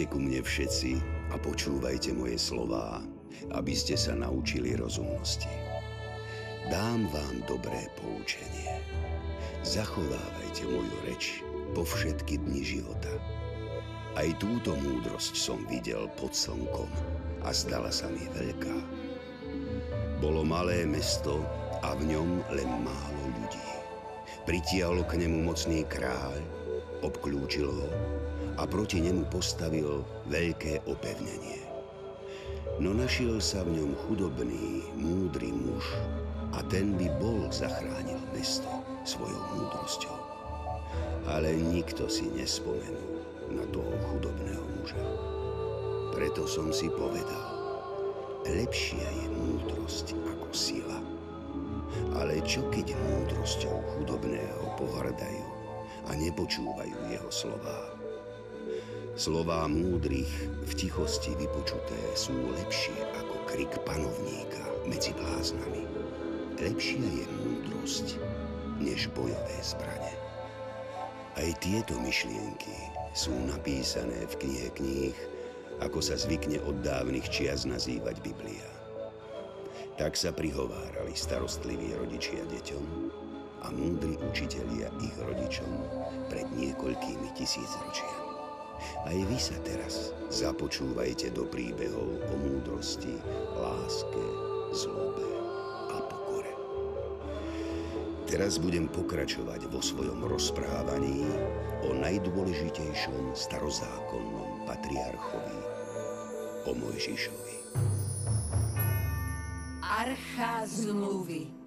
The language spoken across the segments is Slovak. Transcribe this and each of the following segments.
Poďte ku mne všetci a počúvajte moje slová, aby ste sa naučili rozumnosti. Dám vám dobré poučenie. Zachovávajte moju reč po všetky dni života. Aj túto múdrosť som videl pod slnkom a zdala sa mi veľká. Bolo malé mesto a v ňom len málo ľudí. Pritiahol k nemu mocný kráľ, obklúčil ho a proti nemu postavil veľké opevnenie. No našiel sa v ňom chudobný, múdry muž a ten by bol zachránil mesto svojou múdrosťou. Ale nikto si nespomenul na toho chudobného muža. Preto som si povedal, lepšia je múdrosť ako sila. Ale čo keď múdrosťou chudobného pohrdajú a nepočúvajú jeho slová? Slová múdrych v tichosti vypočuté sú lepšie ako krik panovníka medzi bláznami. Lepšia je múdrosť, než bojové zbrane. Aj tieto myšlienky sú napísané v knihe kníh, ako sa zvykne od dávnych čias nazývať Biblia. Tak sa prihovárali starostliví rodičia deťom a múdri učitelia ich rodičom pred niekoľkými tisícročiami. Aj vy sa teraz započúvajte do príbehov o múdrosti, láske, zlobe a pokore. Teraz budem pokračovať vo svojom rozprávaní o najdôležitejšom starozákonnom patriarchovi, o Mojžišovi. Archa zmluvy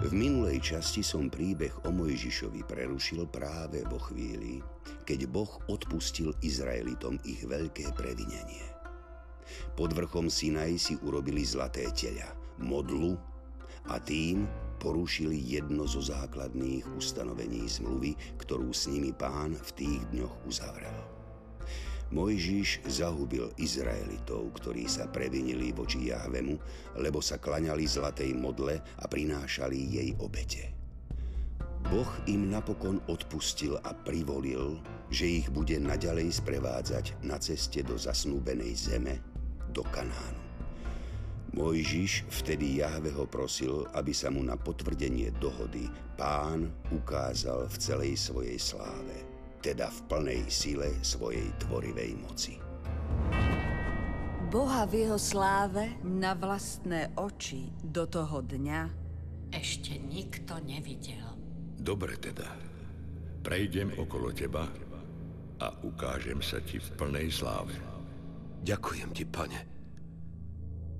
v minulej časti som príbeh o Mojžišovi prerušil práve vo chvíli, keď Boh odpustil Izraelitom ich veľké previnenie. Pod vrchom Sinaj si urobili zlaté teľa, modlu a tým porušili jedno zo základných ustanovení zmluvy, ktorú s nimi pán v tých dňoch uzavrel. Mojžiš zahubil Izraelitov, ktorí sa previnili voči Jahvemu, lebo sa klaňali zlatej modle a prinášali jej obete. Boh im napokon odpustil a privolil, že ich bude naďalej sprevádzať na ceste do zasnúbenej zeme, do Kanánu. Mojžiš vtedy Jahveho prosil, aby sa mu na potvrdenie dohody pán ukázal v celej svojej sláve teda v plnej sile svojej tvorivej moci. Boha v jeho sláve na vlastné oči do toho dňa ešte nikto nevidel. Dobre teda, prejdem okolo teba a ukážem sa ti v plnej sláve. Ďakujem ti, pane,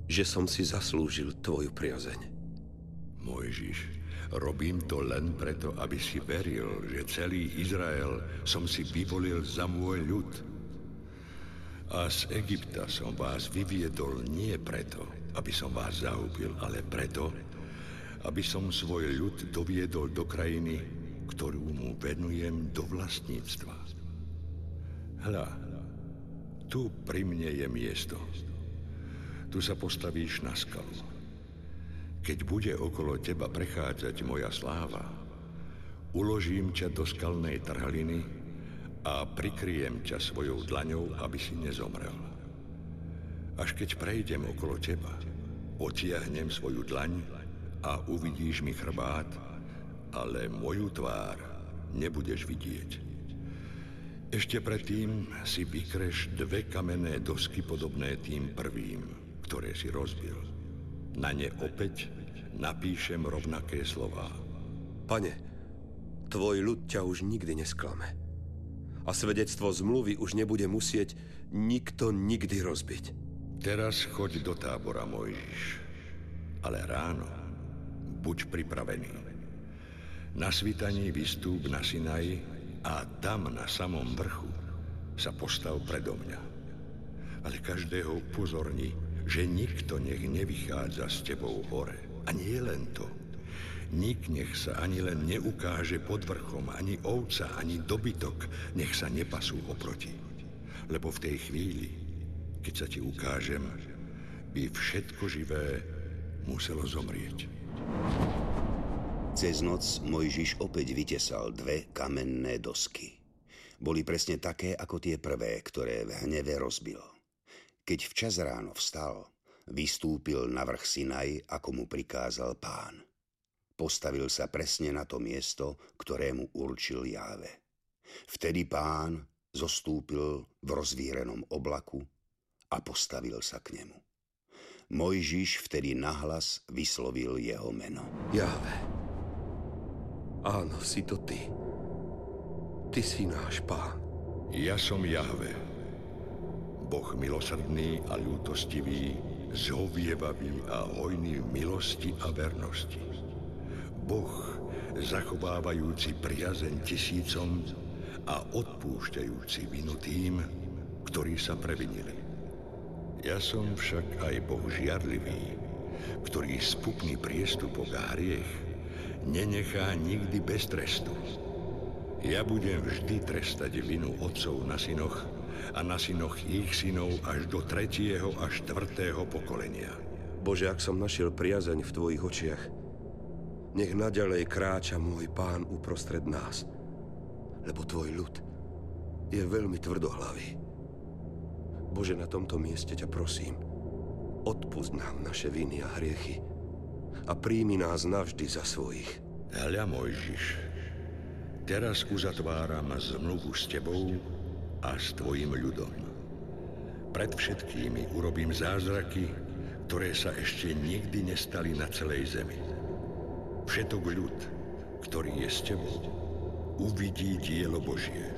že som si zaslúžil tvoju priazeň. Mojžiš, Robím to len preto, aby si veril, že celý Izrael som si vyvolil za môj ľud. A z Egypta som vás vyviedol nie preto, aby som vás zahubil, ale preto, aby som svoj ľud doviedol do krajiny, ktorú mu venujem do vlastníctva. Hľa, tu pri mne je miesto. Tu sa postavíš na skalu. Keď bude okolo teba prechádzať moja sláva, uložím ťa do skalnej trhaliny a prikryjem ťa svojou dlaňou, aby si nezomrel. Až keď prejdem okolo teba, otiahnem svoju dlaň a uvidíš mi chrbát, ale moju tvár nebudeš vidieť. Ešte predtým si vykreš dve kamenné dosky podobné tým prvým, ktoré si rozbil. Na ne opäť napíšem rovnaké slová. Pane, tvoj ľud ťa už nikdy nesklame. A svedectvo zmluvy už nebude musieť nikto nikdy rozbiť. Teraz choď do tábora, Mojžiš. Ale ráno buď pripravený. Na svitaní vystúp na Sinaj a tam na samom vrchu sa postav predo mňa. Ale každého upozorni, že nikto nech nevychádza s tebou hore. A nie len to. Nik nech sa ani len neukáže pod vrchom, ani ovca, ani dobytok, nech sa nepasú oproti. Lebo v tej chvíli, keď sa ti ukážem, by všetko živé muselo zomrieť. Cez noc Mojžiš opäť vytesal dve kamenné dosky. Boli presne také ako tie prvé, ktoré v hneve rozbil. Keď včas ráno vstal, vystúpil na vrch Sinaj, ako mu prikázal pán. Postavil sa presne na to miesto, ktorému určil Jáve. Vtedy pán zostúpil v rozvírenom oblaku a postavil sa k nemu. Mojžiš vtedy nahlas vyslovil jeho meno. Jáve. Áno, si to ty. Ty si náš pán. Ja som Jahve, Boh milosrdný a ľútostivý, zhovievavý a hojný v milosti a vernosti. Boh, zachovávajúci priazeň tisícom a odpúšťajúci vinu tým, ktorí sa previnili. Ja som však aj Boh žiarlivý, ktorý spupný priestupok a hriech nenechá nikdy bez trestu. Ja budem vždy trestať vinu otcov na synoch a na synoch ich synov až do tretieho a štvrtého pokolenia. Bože, ak som našiel priazeň v Tvojich očiach, nech naďalej kráča môj pán uprostred nás, lebo Tvoj ľud je veľmi tvrdohlavý. Bože, na tomto mieste ťa prosím, odpust nám naše viny a hriechy a príjmi nás navždy za svojich. Hľa, Mojžiš, Teraz uzatváram zmluvu s tebou a s tvojim ľudom. Pred všetkými urobím zázraky, ktoré sa ešte nikdy nestali na celej zemi. Všetok ľud, ktorý je s tebou, uvidí dielo Božie.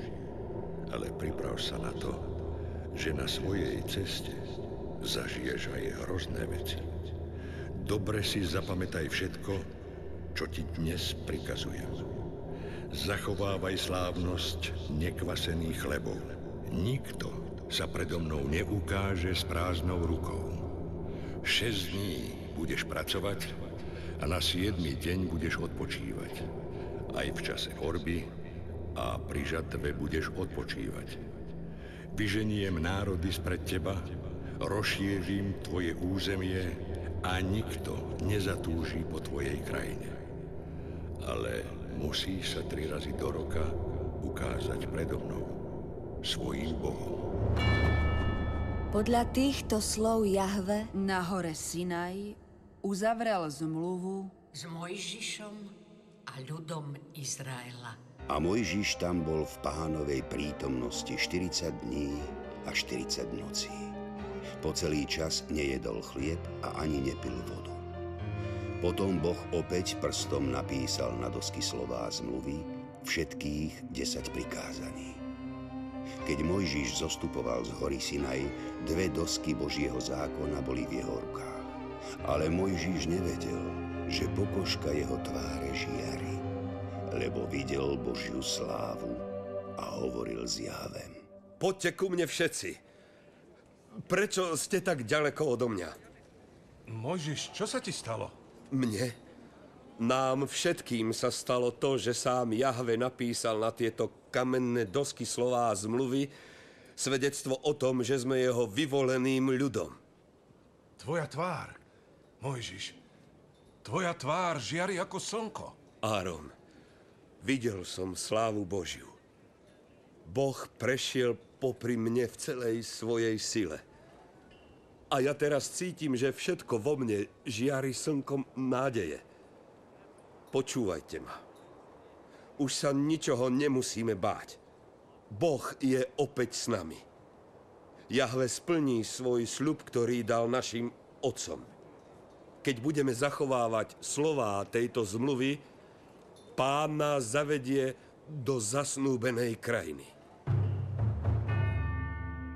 Ale priprav sa na to, že na svojej ceste zažiješ aj hrozné veci. Dobre si zapamätaj všetko, čo ti dnes prikazujem. Zachovávaj slávnosť nekvasených chlebov. Nikto sa predo mnou neukáže s prázdnou rukou. Šesť dní budeš pracovať a na siedmy deň budeš odpočívať. Aj v čase orby a pri žatve budeš odpočívať. Vyženiem národy spred teba, rozšírim tvoje územie a nikto nezatúži po tvojej krajine. Ale musí sa tri razy do roka ukázať predo mnou, svojím Bohom. Podľa týchto slov Jahve na hore Sinaj uzavrel zmluvu s Mojžišom a ľudom Izraela. A Mojžiš tam bol v pánovej prítomnosti 40 dní a 40 nocí. Po celý čas nejedol chlieb a ani nepil vodu. Potom Boh opäť prstom napísal na dosky slová zmluvy všetkých desať prikázaní. Keď Mojžiš zostupoval z hory Sinaj, dve dosky Božieho zákona boli v jeho rukách. Ale Mojžiš nevedel, že pokožka jeho tváre žiari, lebo videl Božiu slávu a hovoril s Jávem. Poďte ku mne všetci. Prečo ste tak ďaleko odo mňa? Mojžiš, čo sa ti stalo? Mne? Nám všetkým sa stalo to, že sám Jahve napísal na tieto kamenné dosky slová zmluvy svedectvo o tom, že sme jeho vyvoleným ľudom. Tvoja tvár, Mojžiš, tvoja tvár žiari ako slnko. Áron, videl som slávu Božiu. Boh prešiel popri mne v celej svojej sile – a ja teraz cítim, že všetko vo mne žiari slnkom nádeje. Počúvajte ma. Už sa ničoho nemusíme báť. Boh je opäť s nami. Jahve splní svoj sľub, ktorý dal našim otcom. Keď budeme zachovávať slová tejto zmluvy, pán nás zavedie do zasnúbenej krajiny.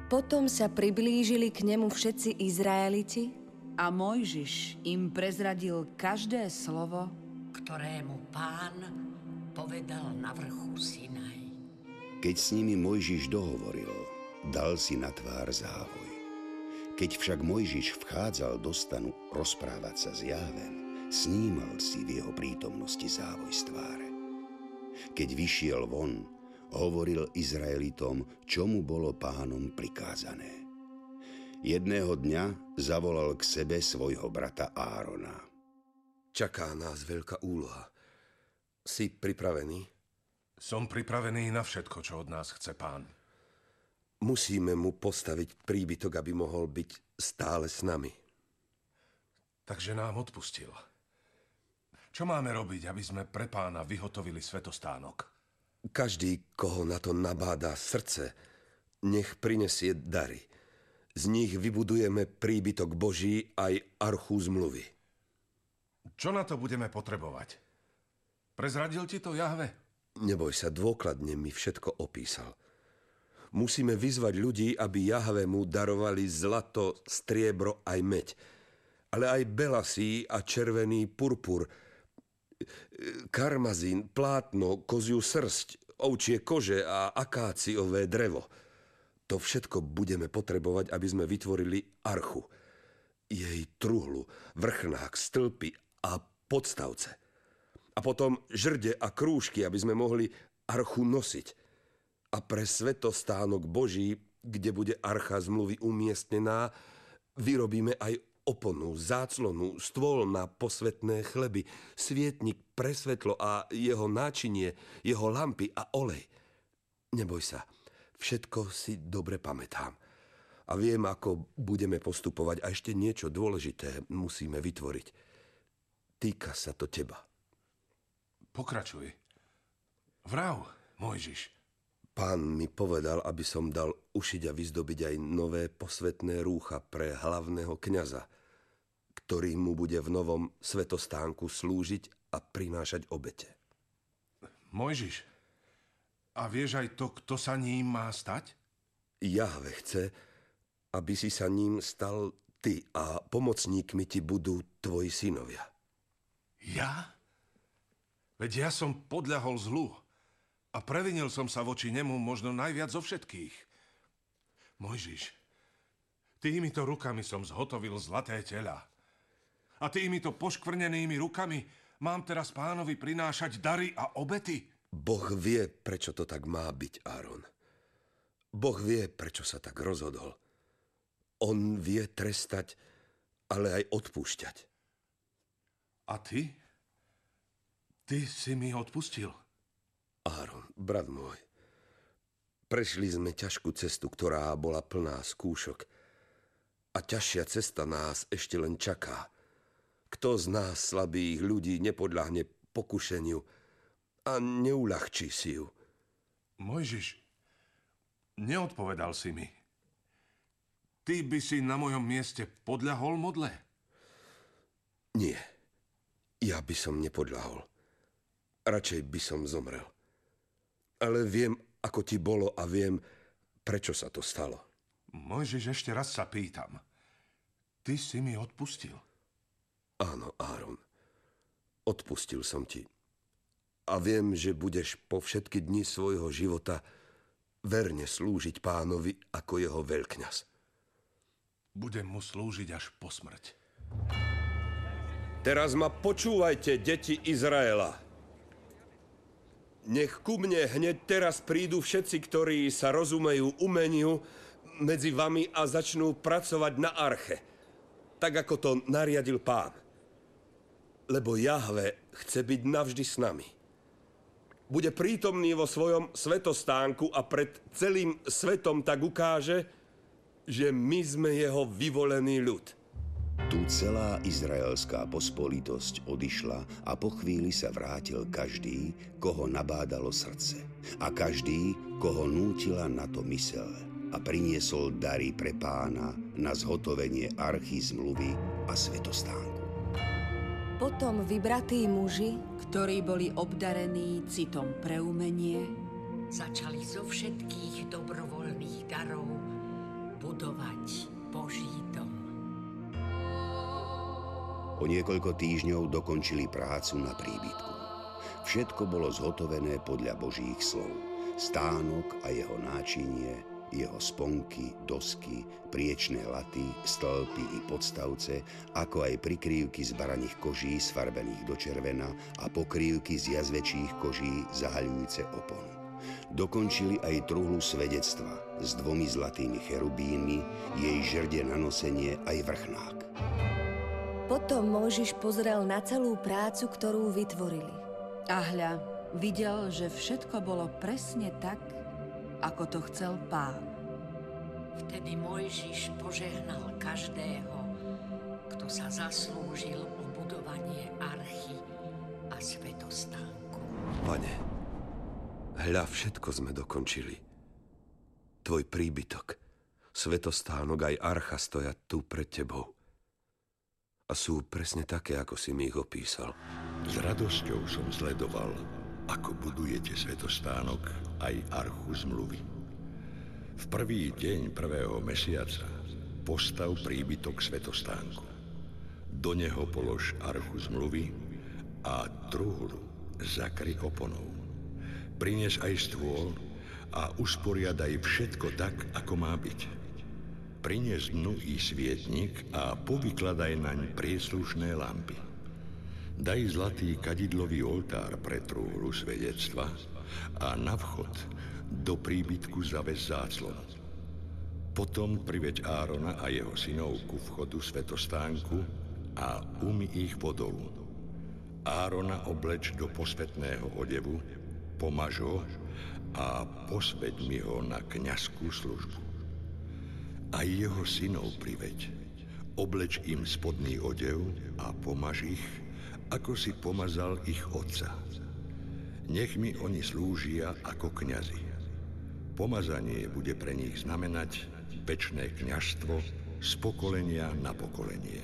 Potom sa priblížili k nemu všetci Izraeliti a Mojžiš im prezradil každé slovo, ktorému pán povedal na vrchu Sinaj. Keď s nimi Mojžiš dohovoril, dal si na tvár závoj. Keď však Mojžiš vchádzal do stanu rozprávať sa s Jávem, snímal si v jeho prítomnosti závoj z tváre. Keď vyšiel von, hovoril Izraelitom, čo mu bolo pánom prikázané. Jedného dňa zavolal k sebe svojho brata Árona. Čaká nás veľká úloha. Si pripravený? Som pripravený na všetko, čo od nás chce pán. Musíme mu postaviť príbytok, aby mohol byť stále s nami. Takže nám odpustil. Čo máme robiť, aby sme pre pána vyhotovili svetostánok? Každý, koho na to nabáda srdce, nech prinesie dary. Z nich vybudujeme príbytok Boží aj archu zmluvy. Čo na to budeme potrebovať? Prezradil ti to Jahve? Neboj sa, dôkladne mi všetko opísal. Musíme vyzvať ľudí, aby Jahve mu darovali zlato, striebro aj meď, ale aj belasí a červený purpur, karmazín, plátno, koziu srst, ovčie kože a akáciové drevo. To všetko budeme potrebovať, aby sme vytvorili archu. Jej truhlu, vrchnák, stĺpy a podstavce. A potom žrde a krúžky, aby sme mohli archu nosiť. A pre svetostánok Boží, kde bude archa zmluvy umiestnená, vyrobíme aj oponu, záclonu, stôl na posvetné chleby, svietnik pre svetlo a jeho náčinie, jeho lampy a olej. Neboj sa, všetko si dobre pamätám. A viem, ako budeme postupovať a ešte niečo dôležité musíme vytvoriť. Týka sa to teba. Pokračuj. Vrav, Mojžiš. Pán mi povedal, aby som dal ušiť a vyzdobiť aj nové posvetné rúcha pre hlavného kňaza, ktorý mu bude v novom svetostánku slúžiť a prinášať obete. Mojžiš, a vieš aj to, kto sa ním má stať? Jahve chce, aby si sa ním stal ty a pomocníkmi ti budú tvoji synovia. Ja? Veď ja som podľahol zlu a previnil som sa voči nemu možno najviac zo všetkých. Mojžiš, týmito rukami som zhotovil zlaté tela. A týmito poškvrnenými rukami mám teraz pánovi prinášať dary a obety. Boh vie, prečo to tak má byť, Áron. Boh vie, prečo sa tak rozhodol. On vie trestať, ale aj odpúšťať. A ty? Ty si mi odpustil. Áron, brat môj, prešli sme ťažkú cestu, ktorá bola plná skúšok. A ťažšia cesta nás ešte len čaká. Kto z nás slabých ľudí nepodľahne pokušeniu a neuľahčí si ju? Mojžiš, neodpovedal si mi. Ty by si na mojom mieste podľahol modle? Nie, ja by som nepodľahol. Radšej by som zomrel. Ale viem, ako ti bolo a viem, prečo sa to stalo. Mojžiš, ešte raz sa pýtam. Ty si mi odpustil? Áno, Áron. Odpustil som ti. A viem, že budeš po všetky dni svojho života verne slúžiť pánovi ako jeho veľkňaz. Budem mu slúžiť až po smrť. Teraz ma počúvajte, deti Izraela. Nech ku mne hneď teraz prídu všetci, ktorí sa rozumejú umeniu medzi vami a začnú pracovať na arche, tak ako to nariadil pán. Lebo Jahve chce byť navždy s nami. Bude prítomný vo svojom svetostánku a pred celým svetom tak ukáže, že my sme jeho vyvolený ľud. Tu celá izraelská pospolitosť odišla a po chvíli sa vrátil každý, koho nabádalo srdce a každý, koho nútila na to mysel a priniesol dary pre pána na zhotovenie archy zmluvy a svetostánku. Potom vybratí muži, ktorí boli obdarení citom pre umenie, Začali zo všetkých dobrovoľných darov budovať Boží dom. O niekoľko týždňov dokončili prácu na príbytku. Všetko bolo zhotovené podľa Božích slov. Stánok a jeho náčinie, jeho sponky, dosky, priečné laty, stĺpy i podstavce, ako aj prikrývky z baraných koží sfarbených do červena a pokrývky z jazvečích koží zahaľujúce oponu. Dokončili aj truhlu svedectva s dvomi zlatými cherubínmi, jej žrde na nosenie aj vrchnák. potom Mojžiš pozrel na celú prácu, ktorú vytvorili. a hľa, Videl, že všetko bolo presne tak, ako to chcel pán. Vtedy Mojžiš požehnal každého, kto sa zaslúžil o budovanie archy a svetostánku. Pane, hľa všetko sme dokončili. Tvoj príbytok, svetostánok aj archa stoja tu pred tebou. A sú presne také, ako si mi ich opísal. S radosťou som sledoval, ako budujete svetostánok aj archu zmluvy. V prvý deň prvého mesiaca postav príbytok svetostánku. Do neho polož archu zmluvy a truhlu zakry oponou. Prines aj stôl a usporiadaj všetko tak, ako má byť. Prines dnu i svietnik a povykladaj naň príslušné lampy. Daj zlatý kadidlový oltár pre trúhlu svedectva a na vchod do príbytku zaves záclon. Potom priveď Árona a jeho synov ku vchodu svetostánku a umy ich vodou. Árona obleč do posvetného odevu, pomaž ho a posveď mi ho na kňazskú službu. A jeho synov priveď, obleč im spodný odev a pomaž ich, ako si pomazal ich otca. Nech mi oni slúžia ako kňazi. Pomazanie bude pre nich znamenať väčšné kňažstvo z pokolenia na pokolenie.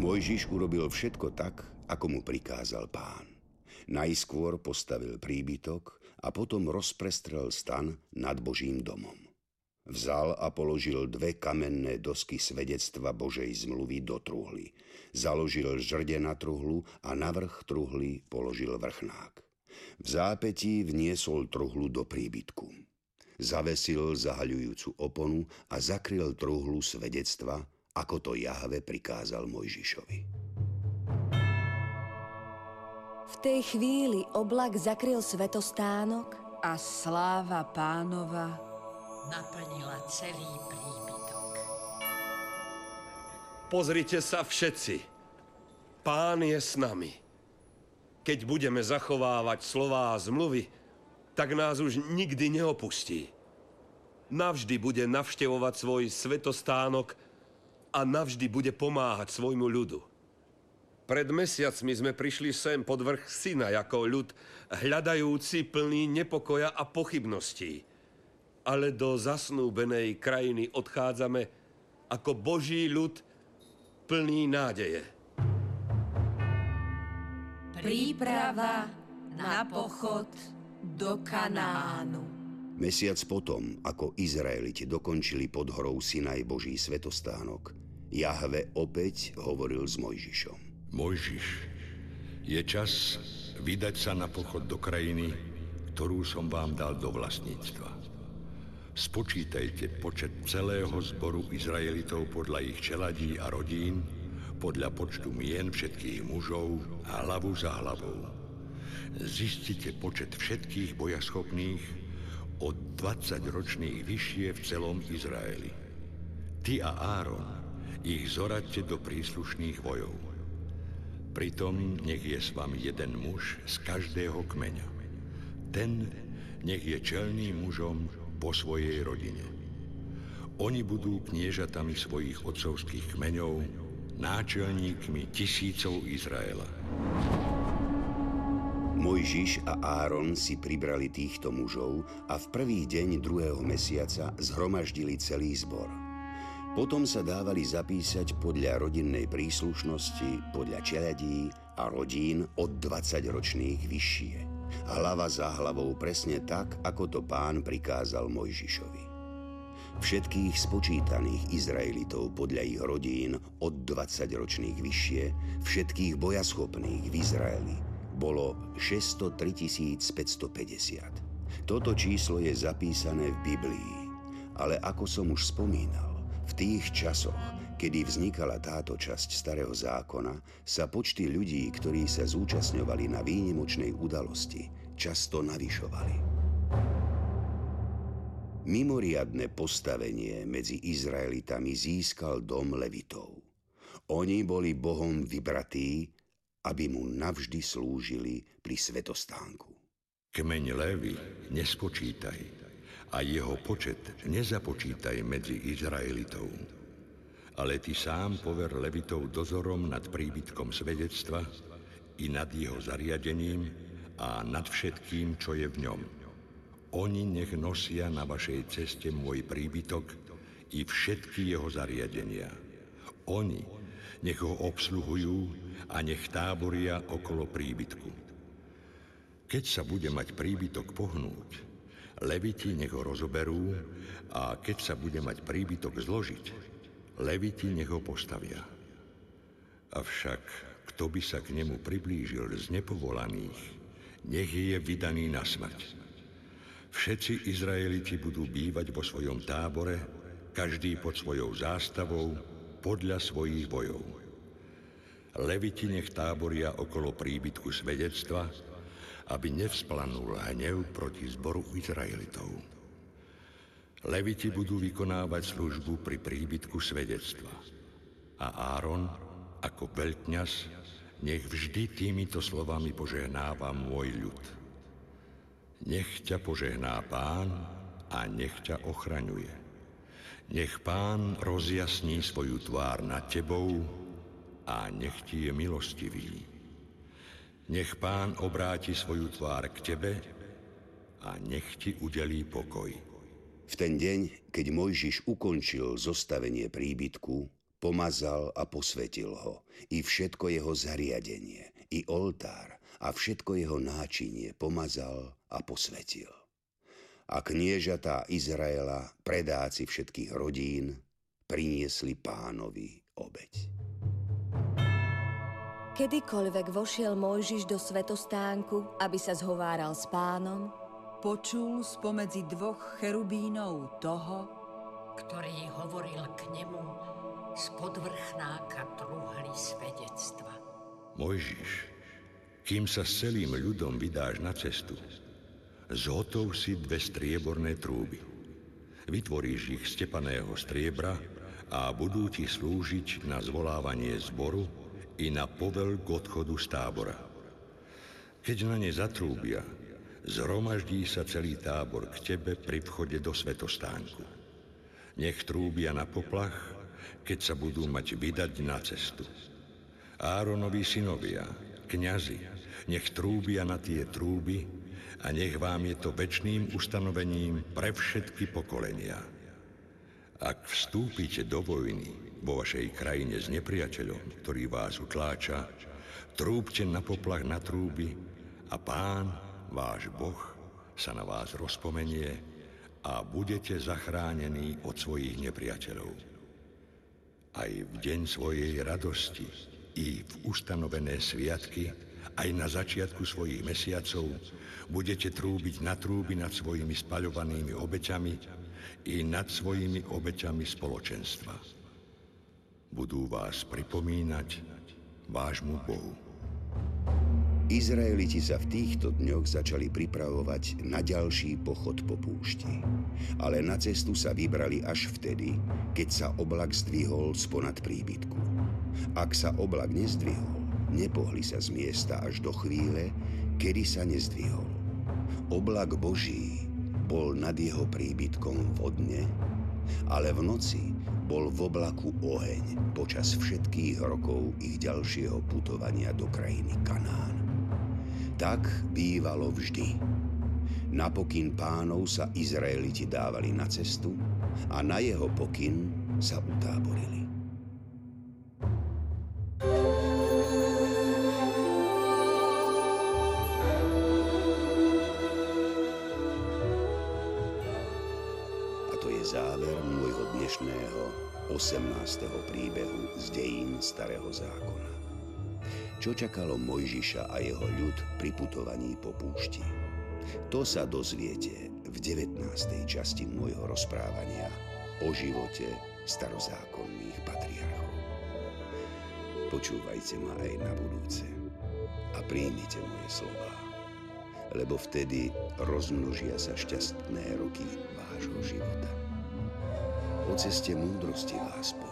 Mojžiš urobil všetko tak, ako mu prikázal pán. Najskôr postavil príbytok a potom rozprestrel stan nad Božím domom. Vzal a položil dve kamenné dosky svedectva Božej zmluvy do truhly. Založil žrde na truhlu a na vrch truhly položil vrchnák. V zápetí vniesol truhlu do príbytku. Zavesil zahaľujúcu oponu a zakryl truhlu svedectva, ako to Jahve prikázal Mojžišovi. V tej chvíli oblak zakryl svetostánok A sláva pánova Naplnila celý príbytok. Pozrite sa všetci. Pán je s nami. Keď budeme zachovávať slová zmluvy, tak nás už nikdy neopustí. Navždy bude navštevovať svoj svetostánok a navždy bude pomáhať svojmu ľudu. Pred mesiacmi sme prišli sem pod vrch syna ako ľud, hľadajúci plný nepokoja a pochybností. Ale do zasnúbenej krajiny odchádzame ako Boží ľud plný nádeje. príprava na pochod do Kanánu. Mesiac potom, ako Izraeliti dokončili pod horou Sinaj Boží svetostánok, Jahve opäť hovoril s Mojžišom. Mojžiš, je čas vydať sa na pochod do krajiny, ktorú som vám dal do vlastníctva. Spočítajte počet celého zboru Izraelitov podľa ich čeladí a rodín, podľa počtu mien všetkých mužov hlavu za hlavou. Zistite počet všetkých bojaschopných od 20 ročných vyššie v celom Izraeli. Ty a Áron ich zoradte do príslušných vojov. Pritom nech je s vami jeden muž z každého kmeňa. Ten nech je čelným mužom po svojej rodine. Oni budú kniežatami svojich otcovských kmeňov, náčelníkmi tisícov Izraela. Mojžiš a Áron si pribrali týchto mužov a v prvý deň druhého mesiaca zhromaždili celý zbor. Potom sa dávali zapísať podľa rodinnej príslušnosti, podľa čeladí a rodín od 20 ročných vyššie. Hlava za hlavou presne tak, ako to pán prikázal Mojžišovi. Všetkých spočítaných Izraelitov podľa ich rodín od 20 ročných vyššie, všetkých bojaschopných v Izraeli, bolo 603 550. Toto číslo je zapísané v Biblii, ale ako som už spomínal, v tých časoch, kedy vznikala táto časť Starého zákona, sa počty ľudí, ktorí sa zúčastňovali na výnimočnej udalosti, často navyšovali. Mimoriadne postavenie medzi Izraelitami získal dom Levitov. Oni boli Bohom vybratí aby mu navždy slúžili pri svetostánku. Kmeň Lévy nespočítaj a jeho počet nezapočítaj medzi Izraelitov. Ale ty sám pover Levitov dozorom nad príbytkom svedectva i nad jeho zariadením a nad všetkým, čo je v ňom. Oni nech nosia na vašej ceste môj príbytok i všetky jeho zariadenia. Oni nech ho obsluhujú a nech táboria okolo príbytku. Keď sa bude mať príbytok pohnúť, leviti nech ho rozoberú a keď sa bude mať príbytok zložiť, leviti nech ho postavia. Avšak kto by sa k nemu priblížil z nepovolaných, nech je vydaný na smrť. Všetci Izraeliti budú bývať vo svojom tábore, každý pod svojou zástavou, podľa svojich bojov. Leviti nech táboria okolo príbytku svedectva, aby nevzplanul hnev proti zboru Izraelitov. Leviti budú vykonávať službu pri príbytku svedectva. A Áron, ako veľkňaz, nech vždy týmito slovami požehnáva môj ľud. Nech ťa požehná pán a nech ťa ochraňuje. Nech pán rozjasní svoju tvár nad tebou a nech ti je milostivý. Nech pán obráti svoju tvár k tebe a nech ti udelí pokoj. V ten deň, keď Mojžiš ukončil zostavenie príbytku, pomazal a posvetil ho, i všetko jeho zariadenie, i oltár a všetko jeho náčinie pomazal a posvetil. A kniežatá Izraela, predáci všetkých rodín, priniesli pánovi obeď. Kedykoľvek vošiel Mojžiš do svetostánku, aby sa zhováral s pánom, počul spomedzi dvoch cherubínov toho, ktorý hovoril k nemu z podvrchnáka truhly svedectva. Mojžiš, kým sa s celým ľudom vydáš na cestu, zhotov si dve strieborné trúby. Vytvoríš ich z tepaného striebra a budú ti slúžiť na zvolávanie zboru i na povel k odchodu z tábora. Keď na ne zatrúbia, zhromaždí sa celý tábor k tebe pri vchode do svetostánku. Nech trúbia na poplach, keď sa budú mať vydať na cestu. Áronovi synovia, kňazi, nech trúbia na tie trúby a nech vám je to väčšným ustanovením pre všetky pokolenia. Ak vstúpite do vojny, vo vašej krajine s nepriateľom, ktorý vás utláča, trúbte na poplach na trúby a pán, váš Boh, sa na vás rozpomenie a budete zachránení od svojich nepriateľov. Aj v deň svojej radosti i v ustanovené sviatky, aj na začiatku svojich mesiacov, budete trúbiť na trúby nad svojimi spaľovanými obeťami i nad svojimi obeťami spoločenstva budú vás pripomínať vášmu Bohu. Izraeliti sa v týchto dňoch začali pripravovať na ďalší pochod po púšti. Ale na cestu sa vybrali až vtedy, keď sa oblak zdvihol sponad príbytku. Ak sa oblak nezdvihol, nepohli sa z miesta až do chvíle, kedy sa nezdvihol. Oblak Boží bol nad jeho príbytkom vodne, ale v noci bol v oblaku oheň počas všetkých rokov ich ďalšieho putovania do krajiny Kanán. Tak bývalo vždy. Na pokyn pánov sa Izraeliti dávali na cestu a na jeho pokyn sa utáborili. záver môjho dnešného 18. príbehu z dejín Starého zákona. Čo čakalo Mojžiša a jeho ľud pri putovaní po púšti? To sa dozviete v 19. časti môjho rozprávania o živote starozákonných patriarchov. Počúvajte ma aj na budúce a príjmite moje slova, lebo vtedy rozmnožia sa šťastné roky vášho života. O ceste múdrosti vás poučal.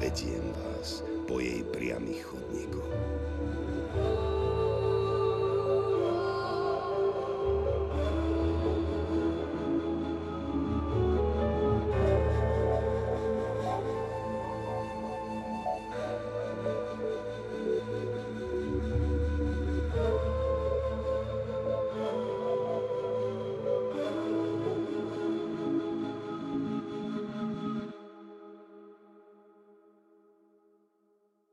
Vediem vás po jej priamých chodníkoch.